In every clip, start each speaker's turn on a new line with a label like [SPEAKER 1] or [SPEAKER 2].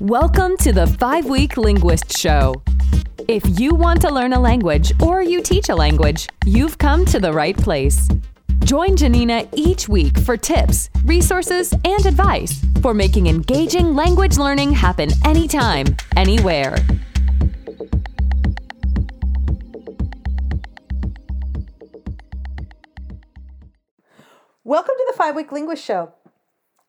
[SPEAKER 1] Welcome to the Five Week Linguist Show. If you want to learn a language or you teach a language, you've come to the right place. Join Janina each week for tips, resources, and advice for making engaging language learning happen anytime, anywhere.
[SPEAKER 2] Welcome to the Five Week Linguist Show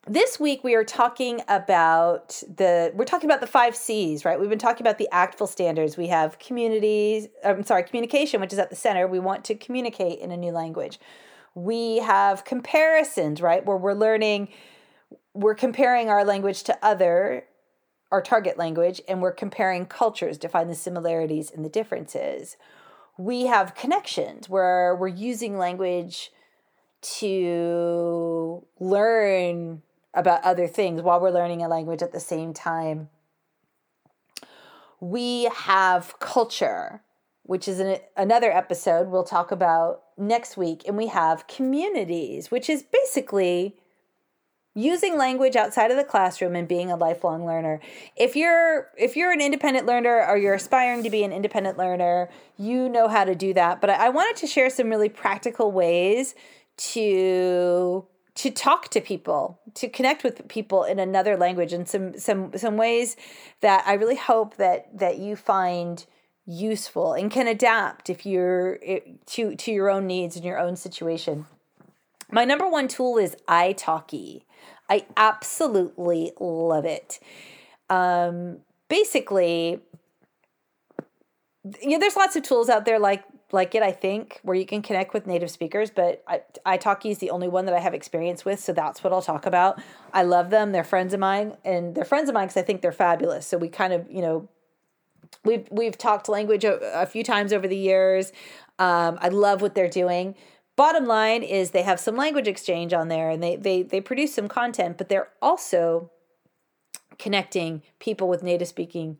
[SPEAKER 2] this week we are talking about the we're talking about the five c's right? We've been talking about the ACTFL standards. We have communities i'm um, sorry communication which is at the center. We want to communicate in a new language. We have comparisons right? Where we're learning we're comparing our language to other our target language and we're comparing cultures to find the similarities and the differences. We have connections where we're using language to learn about other things while we're learning a language at the same time. We have culture, which is an, another episode we'll talk about next week. And we have communities, which is basically using language outside of the classroom and being a lifelong learner if you're if you're an independent learner or you're aspiring to be an independent learner you know how to do that but i, I wanted to share some really practical ways to to talk to people, to connect with people in another language, and some some some ways that I really hope that that you find useful and can adapt if you're to to your own needs and your own situation. My number one tool is italki. I absolutely love it. Um, basically, you know, there's lots of tools out there like like it, I think, where you can connect with native speakers. But I, italki is the only one that I have experience with, so that's what I'll talk about. I love them; they're friends of mine, and they're friends of mine because I think they're fabulous. So we kind of, you know, we've we've talked language a, a few times over the years. Um, I love what they're doing. Bottom line is they have some language exchange on there, and they they they produce some content, but they're also connecting people with native speaking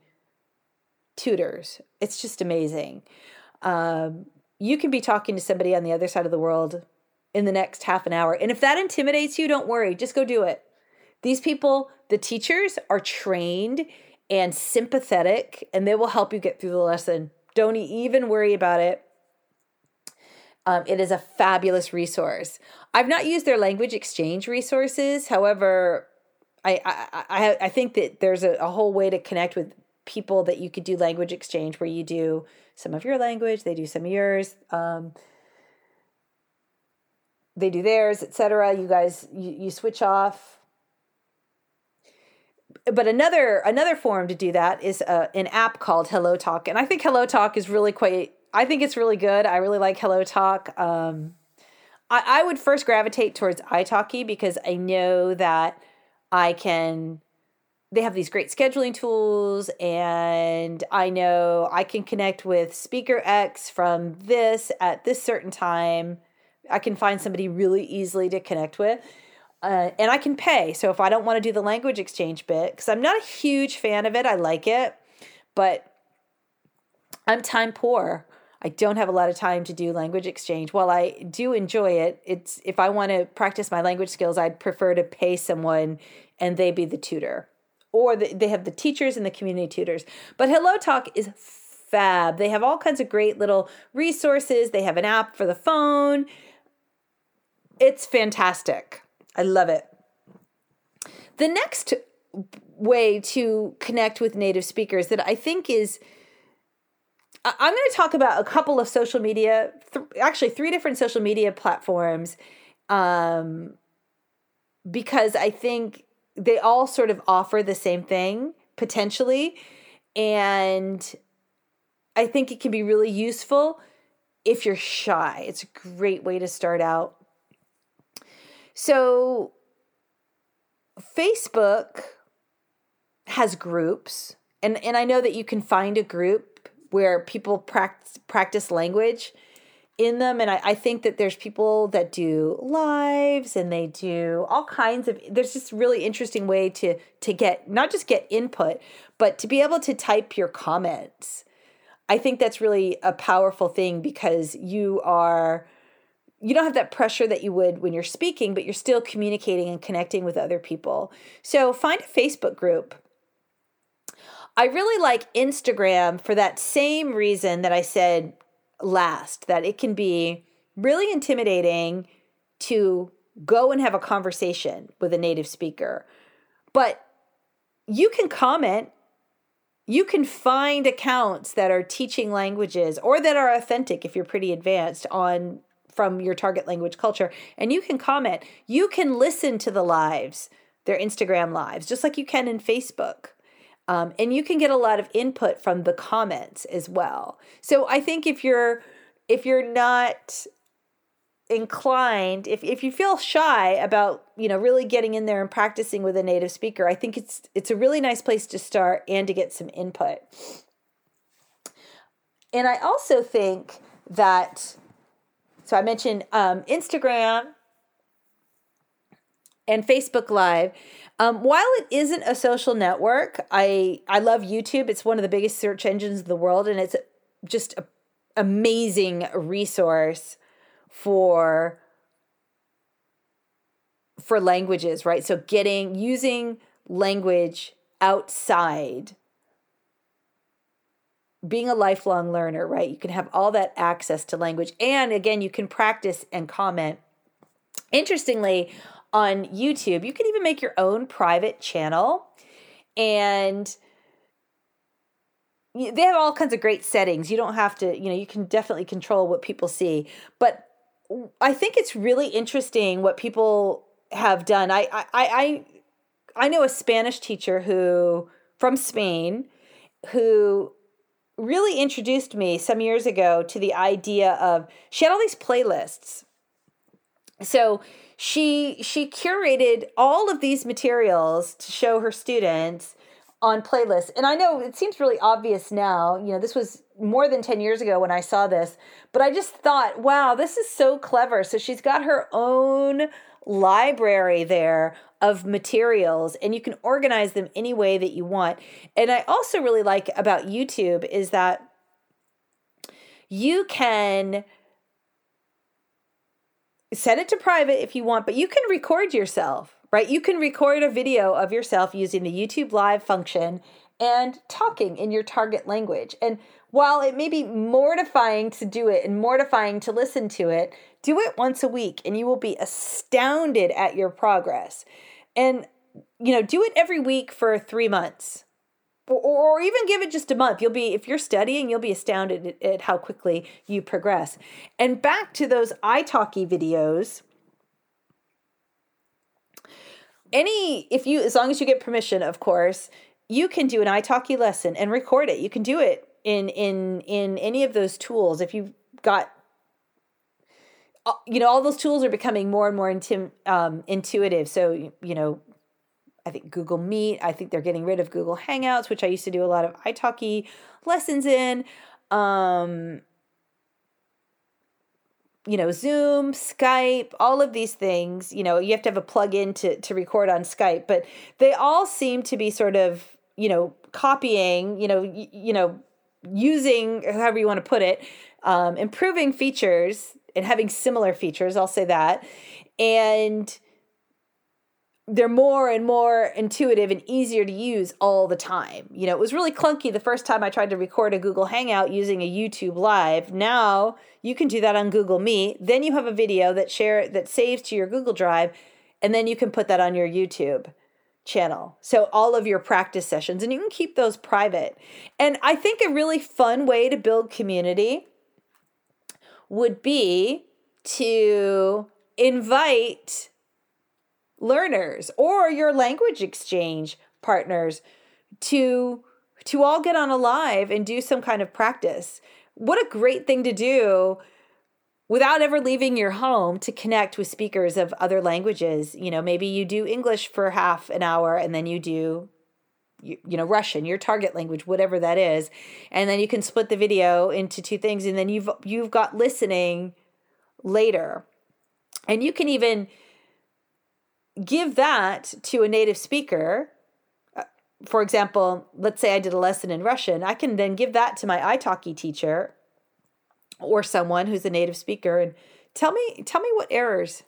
[SPEAKER 2] tutors. It's just amazing um, you can be talking to somebody on the other side of the world in the next half an hour. And if that intimidates you, don't worry, just go do it. These people, the teachers, are trained and sympathetic, and they will help you get through the lesson. Don't even worry about it. Um, it is a fabulous resource. I've not used their language exchange resources. However, I I, I, I think that there's a, a whole way to connect with people that you could do language exchange where you do some of your language, they do some of yours. Um, they do theirs, etc. You guys, you, you switch off. But another another form to do that is uh, an app called Hello Talk, and I think Hello Talk is really quite. I think it's really good. I really like Hello Talk. Um, I, I would first gravitate towards italki because I know that I can they have these great scheduling tools and i know i can connect with speaker x from this at this certain time. I can find somebody really easily to connect with uh, and i can pay. So if i don't want to do the language exchange bit because i'm not a huge fan of it i like it but i'm time poor. I don't have a lot of time to do language exchange. While i do enjoy it it's if i want to practice my language skills i'd prefer to pay someone and they be the tutor or the, they have the teachers and the community tutors. But Hello Talk is fab. They have all kinds of great little resources. They have an app for the phone. It's fantastic. I love it. The next way to connect with native speakers that I think is I'm going to talk about a couple of social media, th- actually three different social media platforms, um, because I think they all sort of offer the same thing potentially. And i think it can be really useful if you're shy. It's a great way to start out. So facebook has groups. And and i know that you can find a group where people practice practice language in them and I, I think that there's people that do lives and they do all kinds of there's just really interesting way to to get not just get input but to be able to type your comments. I think that's really a powerful thing because you are you don't have that pressure that you would when you're speaking but you're still communicating and connecting with other people. So find a facebook group. I really like Instagram for that same reason that I said last that it can be really intimidating to go and have a conversation with a native speaker. But you can comment you can find accounts that are teaching languages or that are authentic if you're pretty advanced on from your target language culture and you can comment you can listen to the lives their instagram lives just like you can in facebook um, and you can get a lot of input from the comments as well. So i think if you're if you're not inclined if, if you feel shy about you know really getting in there and practicing with a native speaker i think it's it's a really nice place to start and to get some input. And i also think that so i mentioned um, instagram and facebook live um, while it isn't a social network i i love youtube it's one of the biggest search engines in the world and it's just an amazing resource for for languages, right? So getting using language outside being a lifelong learner, right? You can have all that access to language and again you can practice and comment. Interestingly, on YouTube, you can even make your own private channel and they have all kinds of great settings. You don't have to, you know, you can definitely control what people see. But I think it's really interesting what people have done. I I I I know a Spanish teacher who from Spain who really introduced me some years ago to the idea of she had all these playlists. So she she curated all of these materials to show her students on playlists. And I know it seems really obvious now, you know, this was more than 10 years ago when I saw this, but I just thought, wow, this is so clever. So she's got her own library there of materials and you can organize them any way that you want. And I also really like about YouTube is that you can set it to private if you want, but you can record yourself, right? You can record a video of yourself using the YouTube live function and talking in your target language. And while it may be mortifying to do it and mortifying to listen to it, do it once a week and you will be astounded at your progress. And, you know, do it every week for three months or, or even give it just a month. You'll be, if you're studying, you'll be astounded at, at how quickly you progress. And back to those italki videos any if you as long as you get permission of course you can do an italki lesson and record it you can do it in in in any of those tools if you've got uh, you know all those tools are becoming more and more intim, um, intuitive so you know i think google meet i think they're getting rid of google hangouts which i used to do a lot of italki lessons in um, you know zoom skype all of these things you know you have to have a plug-in to, to record on skype but they all seem to be sort of you know copying you know y- you know using however you want to put it um, improving features and having similar features i'll say that and they're more and more intuitive and easier to use all the time. You know, it was really clunky the first time I tried to record a Google Hangout using a YouTube Live. Now you can do that on Google Meet. Then you have a video that share that saves to your Google Drive, and then you can put that on your YouTube channel. So all of your practice sessions and you can keep those private. And I think a really fun way to build community would be to invite learners or your language exchange partners to to all get on a live and do some kind of practice. What a great thing to do without ever leaving your home to connect with speakers of other languages. You know, maybe you do English for half an hour and then you do you, you know Russian, your target language, whatever that is, and then you can split the video into two things and then you've you've got listening later. And you can even give that to a native speaker uh, for example, let's say I did a lesson in Russian, I can then give that to my italki teacher or someone who's a native speaker and tell me tell me what errors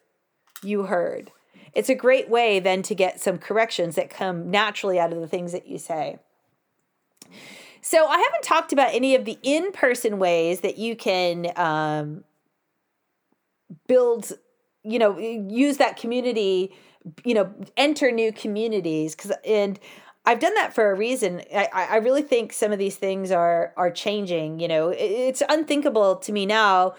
[SPEAKER 2] you heard. It's a great way then to get some corrections that come naturally out of the things that you say. So I haven't talked about any of the in-person ways that you can um, build, you know, use that community, you know, enter new communities. Because and I've done that for a reason. I, I really think some of these things are are changing. You know, it's unthinkable to me now.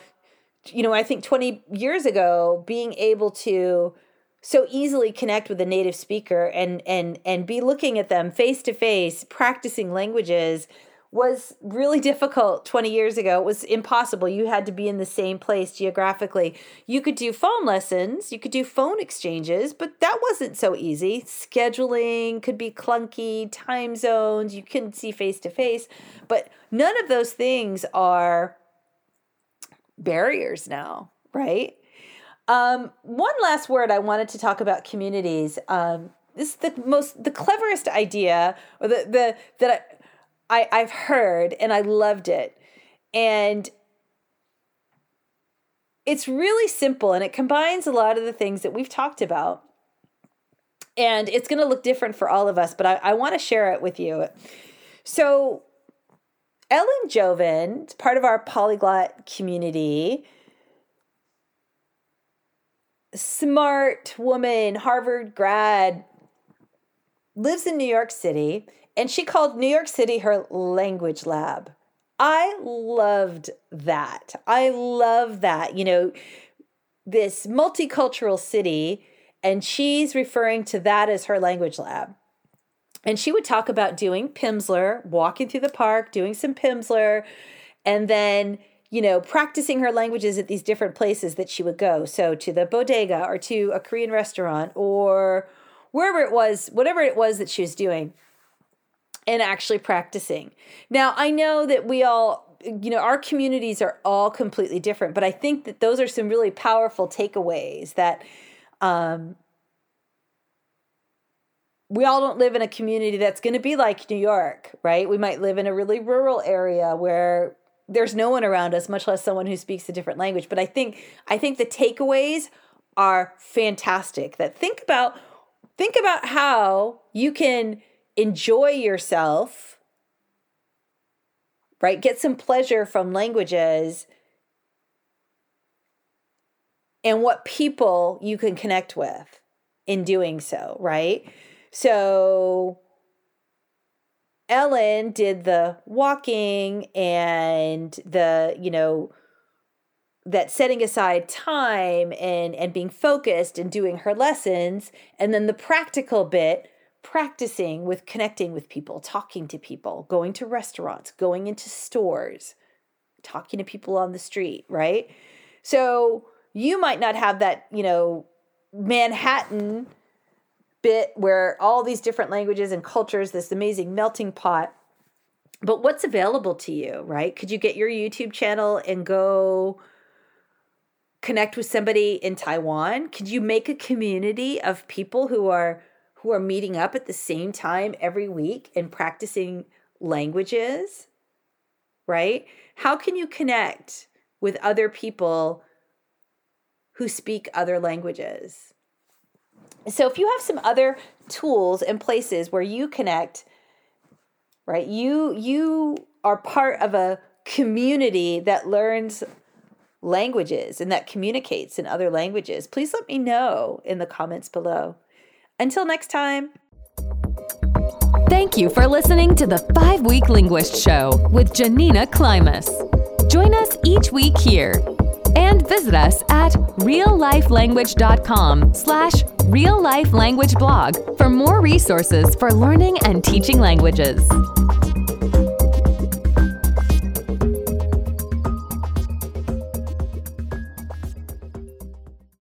[SPEAKER 2] You know, I think 20 years ago, being able to so easily connect with a native speaker and and and be looking at them face to face practicing languages was really difficult 20 years ago. It was impossible. You had to be in the same place geographically. You could do phone lessons, you could do phone exchanges, but that wasn't so easy. Scheduling could be clunky, time zones, you couldn't see face to face, but none of those things are barriers now, right? Um, one last word I wanted to talk about communities. Um, this is the most the cleverest idea or the the that I, I've heard and I loved it. And it's really simple and it combines a lot of the things that we've talked about. And it's going to look different for all of us, but I, I want to share it with you. So, Ellen Jovin, part of our polyglot community, smart woman, Harvard grad, lives in New York City, and she called New York City her language lab. I loved that. I love that. You know, this multicultural city, and she's referring to that as her language lab. And she would talk about doing Pimsleur, walking through the park, doing some Pimsleur, and then you know, practicing her languages at these different places that she would go. So to the bodega or to a Korean restaurant or wherever it was, whatever it was that she was doing and actually practicing. Now, I know that we all, you know, our communities are all completely different, but I think that those are some really powerful takeaways that um, we all don't live in a community that's going to be like New York, right? We might live in a really rural area where there's no one around us, much less someone who speaks a different language. But I think I think the takeaways are fantastic. That think about think about how you can enjoy yourself, right? Get some pleasure from languages and what people you can connect with in doing so, right? So Ellen did the walking and the, you know, that setting aside time and and being focused and doing her lessons and then the practical bit practicing with connecting with people talking to people going to restaurants going into stores talking to people on the street right so you might not have that you know manhattan bit where all these different languages and cultures, this amazing melting pot. But what's available to you, right? Could you get your YouTube channel and go connect with somebody in Taiwan? Could you make a community of people who are who are meeting up at the same time every week and practicing languages? Right? How can you connect with other people who speak other languages? So if you have some other tools and places where you connect, right? You you are part of a community that learns languages and that communicates in other languages. Please let me know in the comments below. Until next time.
[SPEAKER 1] Thank you for listening to the 5 Week Linguist Show with Janina Klimas. Join us each week here and visit us at reallifelanguage.com slash reallifelanguageblog for more resources for learning and teaching languages.